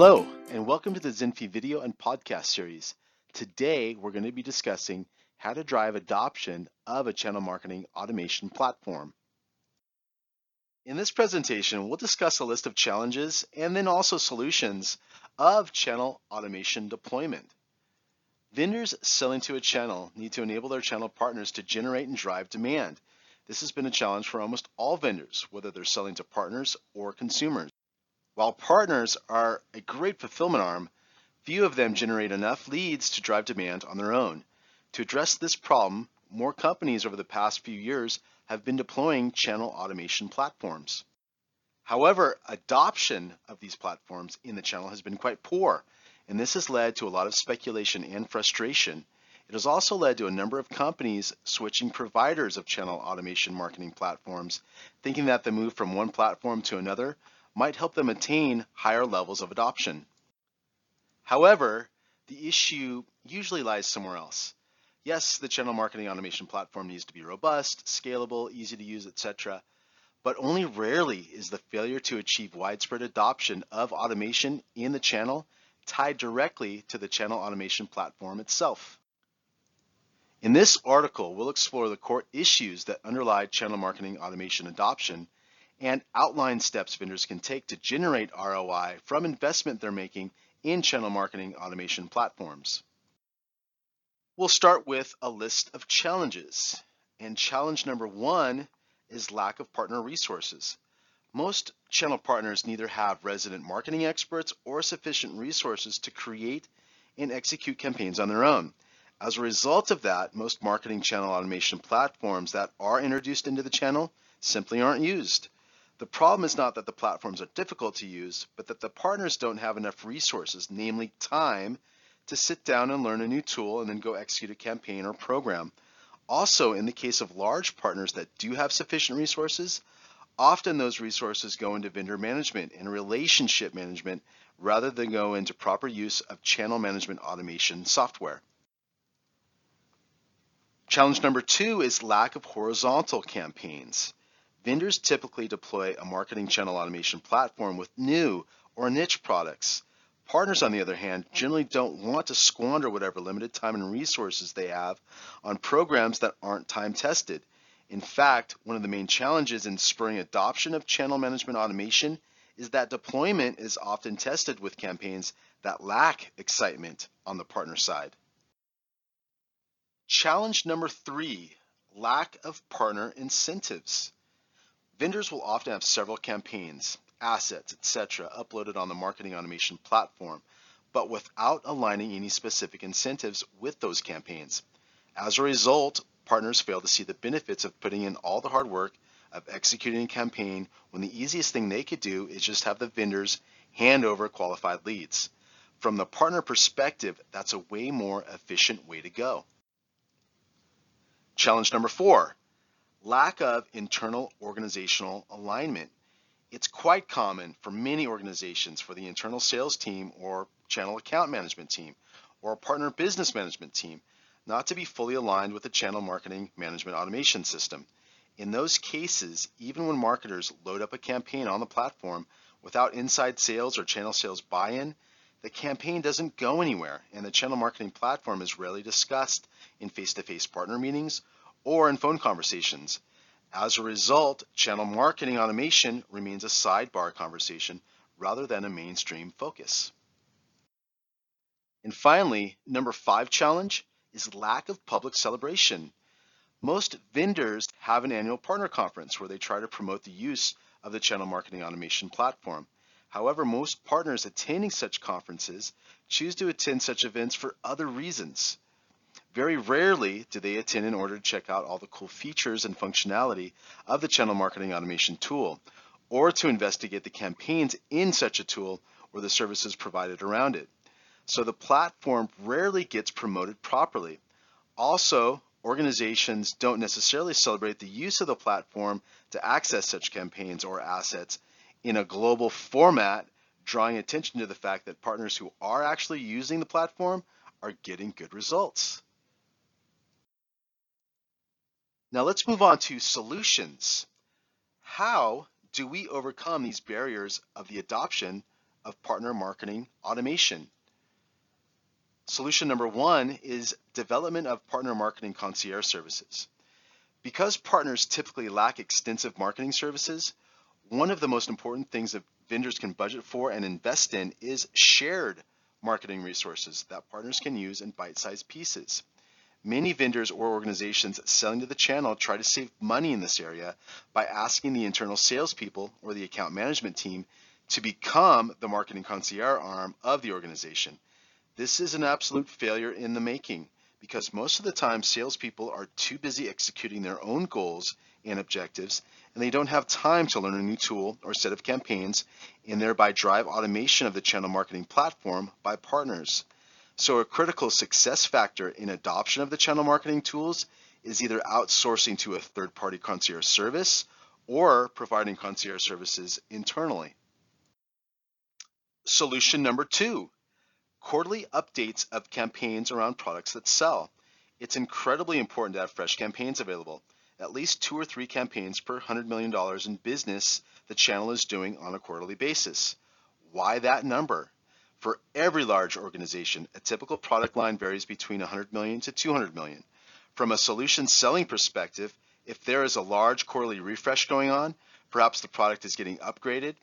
Hello, and welcome to the Zinfi video and podcast series. Today, we're going to be discussing how to drive adoption of a channel marketing automation platform. In this presentation, we'll discuss a list of challenges and then also solutions of channel automation deployment. Vendors selling to a channel need to enable their channel partners to generate and drive demand. This has been a challenge for almost all vendors, whether they're selling to partners or consumers. While partners are a great fulfillment arm, few of them generate enough leads to drive demand on their own. To address this problem, more companies over the past few years have been deploying channel automation platforms. However, adoption of these platforms in the channel has been quite poor, and this has led to a lot of speculation and frustration. It has also led to a number of companies switching providers of channel automation marketing platforms, thinking that the move from one platform to another might help them attain higher levels of adoption. However, the issue usually lies somewhere else. Yes, the channel marketing automation platform needs to be robust, scalable, easy to use, etc. But only rarely is the failure to achieve widespread adoption of automation in the channel tied directly to the channel automation platform itself. In this article, we'll explore the core issues that underlie channel marketing automation adoption and outline steps vendors can take to generate ROI from investment they're making in channel marketing automation platforms. We'll start with a list of challenges. And challenge number one is lack of partner resources. Most channel partners neither have resident marketing experts or sufficient resources to create and execute campaigns on their own. As a result of that, most marketing channel automation platforms that are introduced into the channel simply aren't used. The problem is not that the platforms are difficult to use, but that the partners don't have enough resources, namely time, to sit down and learn a new tool and then go execute a campaign or program. Also, in the case of large partners that do have sufficient resources, often those resources go into vendor management and relationship management rather than go into proper use of channel management automation software. Challenge number two is lack of horizontal campaigns. Vendors typically deploy a marketing channel automation platform with new or niche products. Partners, on the other hand, generally don't want to squander whatever limited time and resources they have on programs that aren't time tested. In fact, one of the main challenges in spurring adoption of channel management automation is that deployment is often tested with campaigns that lack excitement on the partner side. Challenge number three, lack of partner incentives. Vendors will often have several campaigns, assets, etc. uploaded on the marketing automation platform, but without aligning any specific incentives with those campaigns. As a result, partners fail to see the benefits of putting in all the hard work of executing a campaign when the easiest thing they could do is just have the vendors hand over qualified leads. From the partner perspective, that's a way more efficient way to go. Challenge number four, lack of internal organizational alignment. It's quite common for many organizations for the internal sales team or channel account management team or partner business management team not to be fully aligned with the channel marketing management automation system. In those cases, even when marketers load up a campaign on the platform without inside sales or channel sales buy-in, the campaign doesn't go anywhere and the channel marketing platform is rarely discussed in face-to-face partner meetings or in phone conversations. As a result, channel marketing automation remains a sidebar conversation rather than a mainstream focus. And finally, number five challenge is lack of public celebration. Most vendors have an annual partner conference where they try to promote the use of the channel marketing automation platform. However, most partners attending such conferences choose to attend such events for other reasons. Very rarely do they attend in order to check out all the cool features and functionality of the channel marketing automation tool, or to investigate the campaigns in such a tool or the services provided around it. So the platform rarely gets promoted properly. Also, organizations don't necessarily celebrate the use of the platform to access such campaigns or assets in a global format, drawing attention to the fact that partners who are actually using the platform are getting good results. Now let's move on to solutions. How do we overcome these barriers of the adoption of partner marketing automation. Solution number one is development of partner marketing concierge services. Because partners typically lack extensive marketing services, one of the most important things that vendors can budget for and invest in is shared marketing resources that partners can use in bite-sized pieces. Many vendors or organizations selling to the channel try to save money in this area by asking the internal salespeople or the account management team to become the marketing concierge arm of the organization. This is an absolute failure in the making because most of the time salespeople are too busy executing their own goals and objectives and they don't have time to learn a new tool or set of campaigns and thereby drive automation of the channel marketing platform by partners. So a critical success factor in adoption of the channel marketing tools is either outsourcing to a third-party concierge service or providing concierge services internally. Solution number two, quarterly updates of campaigns around products that sell. It's incredibly important to have fresh campaigns available, at least two or three campaigns per $100 million in business the channel is doing on a quarterly basis. Why that number? For every large organization, a typical product line varies between 100 million to 200 million. From a solution selling perspective, if there is a large quarterly refresh going on, perhaps the product is getting upgraded,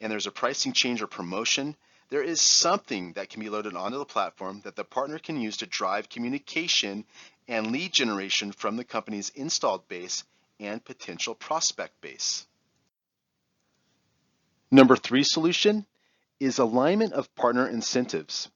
and there's a pricing change or promotion, there is something that can be loaded onto the platform that the partner can use to drive communication and lead generation from the company's installed base and potential prospect base. Number three solution is alignment of partner incentives.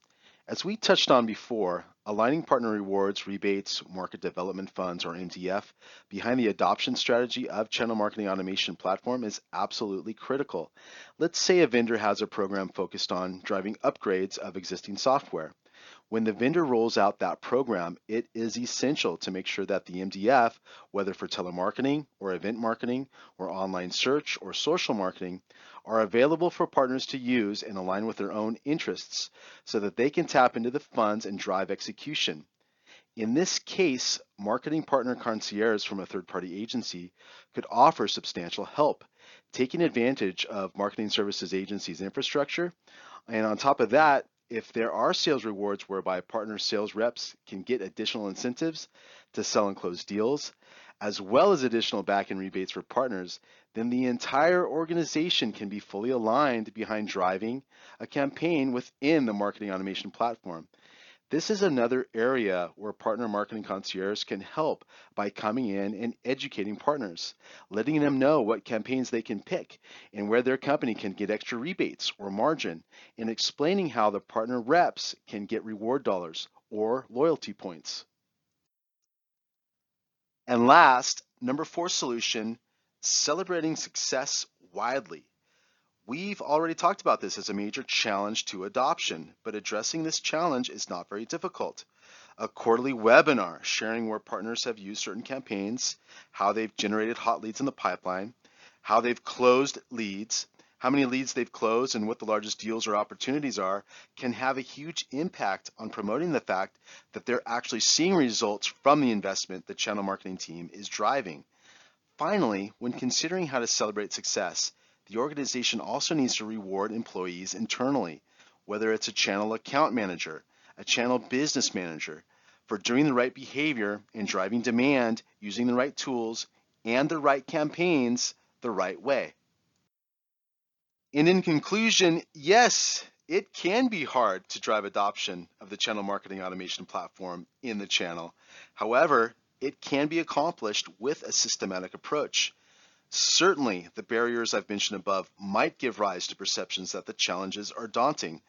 As we touched on before, aligning partner rewards, rebates, market development funds, or MDF behind the adoption strategy of channel marketing automation platform is absolutely critical. Let's say a vendor has a program focused on driving upgrades of existing software. When the vendor rolls out that program, it is essential to make sure that the MDF, whether for telemarketing or event marketing or online search or social marketing, are available for partners to use and align with their own interests so that they can tap into the funds and drive execution. In this case, marketing partner concierge from a third-party agency could offer substantial help, taking advantage of marketing services agency's infrastructure. And on top of that, if there are sales rewards whereby partner sales reps can get additional incentives to sell and close deals, as well as additional back-end rebates for partners, then the entire organization can be fully aligned behind driving a campaign within the marketing automation platform. This is another area where partner marketing concierge can help by coming in and educating partners, letting them know what campaigns they can pick and where their company can get extra rebates or margin, and explaining how the partner reps can get reward dollars or loyalty points. And last, number four solution, celebrating success widely. We've already talked about this as a major challenge to adoption, but addressing this challenge is not very difficult. A quarterly webinar sharing where partners have used certain campaigns, how they've generated hot leads in the pipeline, how they've closed leads, how many leads they've closed and what the largest deals or opportunities are can have a huge impact on promoting the fact that they're actually seeing results from the investment the channel marketing team is driving. Finally, when considering how to celebrate success, the organization also needs to reward employees internally, whether it's a channel account manager, a channel business manager, for doing the right behavior and driving demand using the right tools and the right campaigns the right way. And in conclusion, yes, it can be hard to drive adoption of the channel marketing automation platform in the channel. However, it can be accomplished with a systematic approach. Certainly, the barriers I've mentioned above might give rise to perceptions that the challenges are daunting,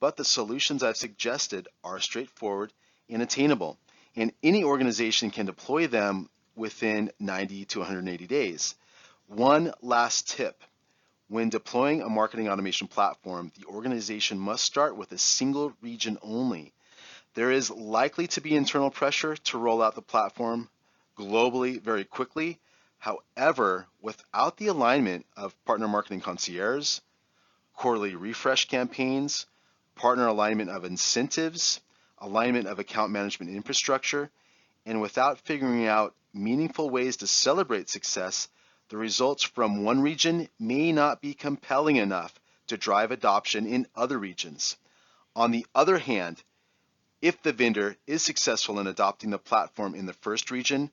but the solutions I've suggested are straightforward and attainable, and any organization can deploy them within 90 to 180 days. One last tip. When deploying a marketing automation platform, the organization must start with a single region only. There is likely to be internal pressure to roll out the platform globally very quickly, However, without the alignment of partner marketing concierge, quarterly refresh campaigns, partner alignment of incentives, alignment of account management infrastructure, and without figuring out meaningful ways to celebrate success, the results from one region may not be compelling enough to drive adoption in other regions. On the other hand, if the vendor is successful in adopting the platform in the first region,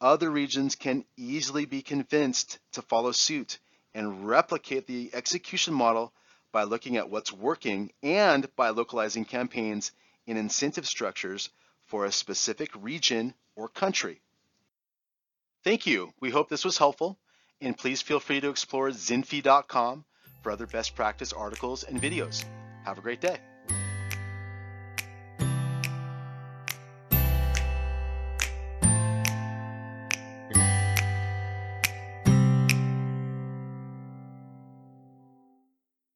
other regions can easily be convinced to follow suit and replicate the execution model by looking at what's working and by localizing campaigns and incentive structures for a specific region or country. Thank you. We hope this was helpful, and please feel free to explore zinfi.com for other best practice articles and videos. Have a great day.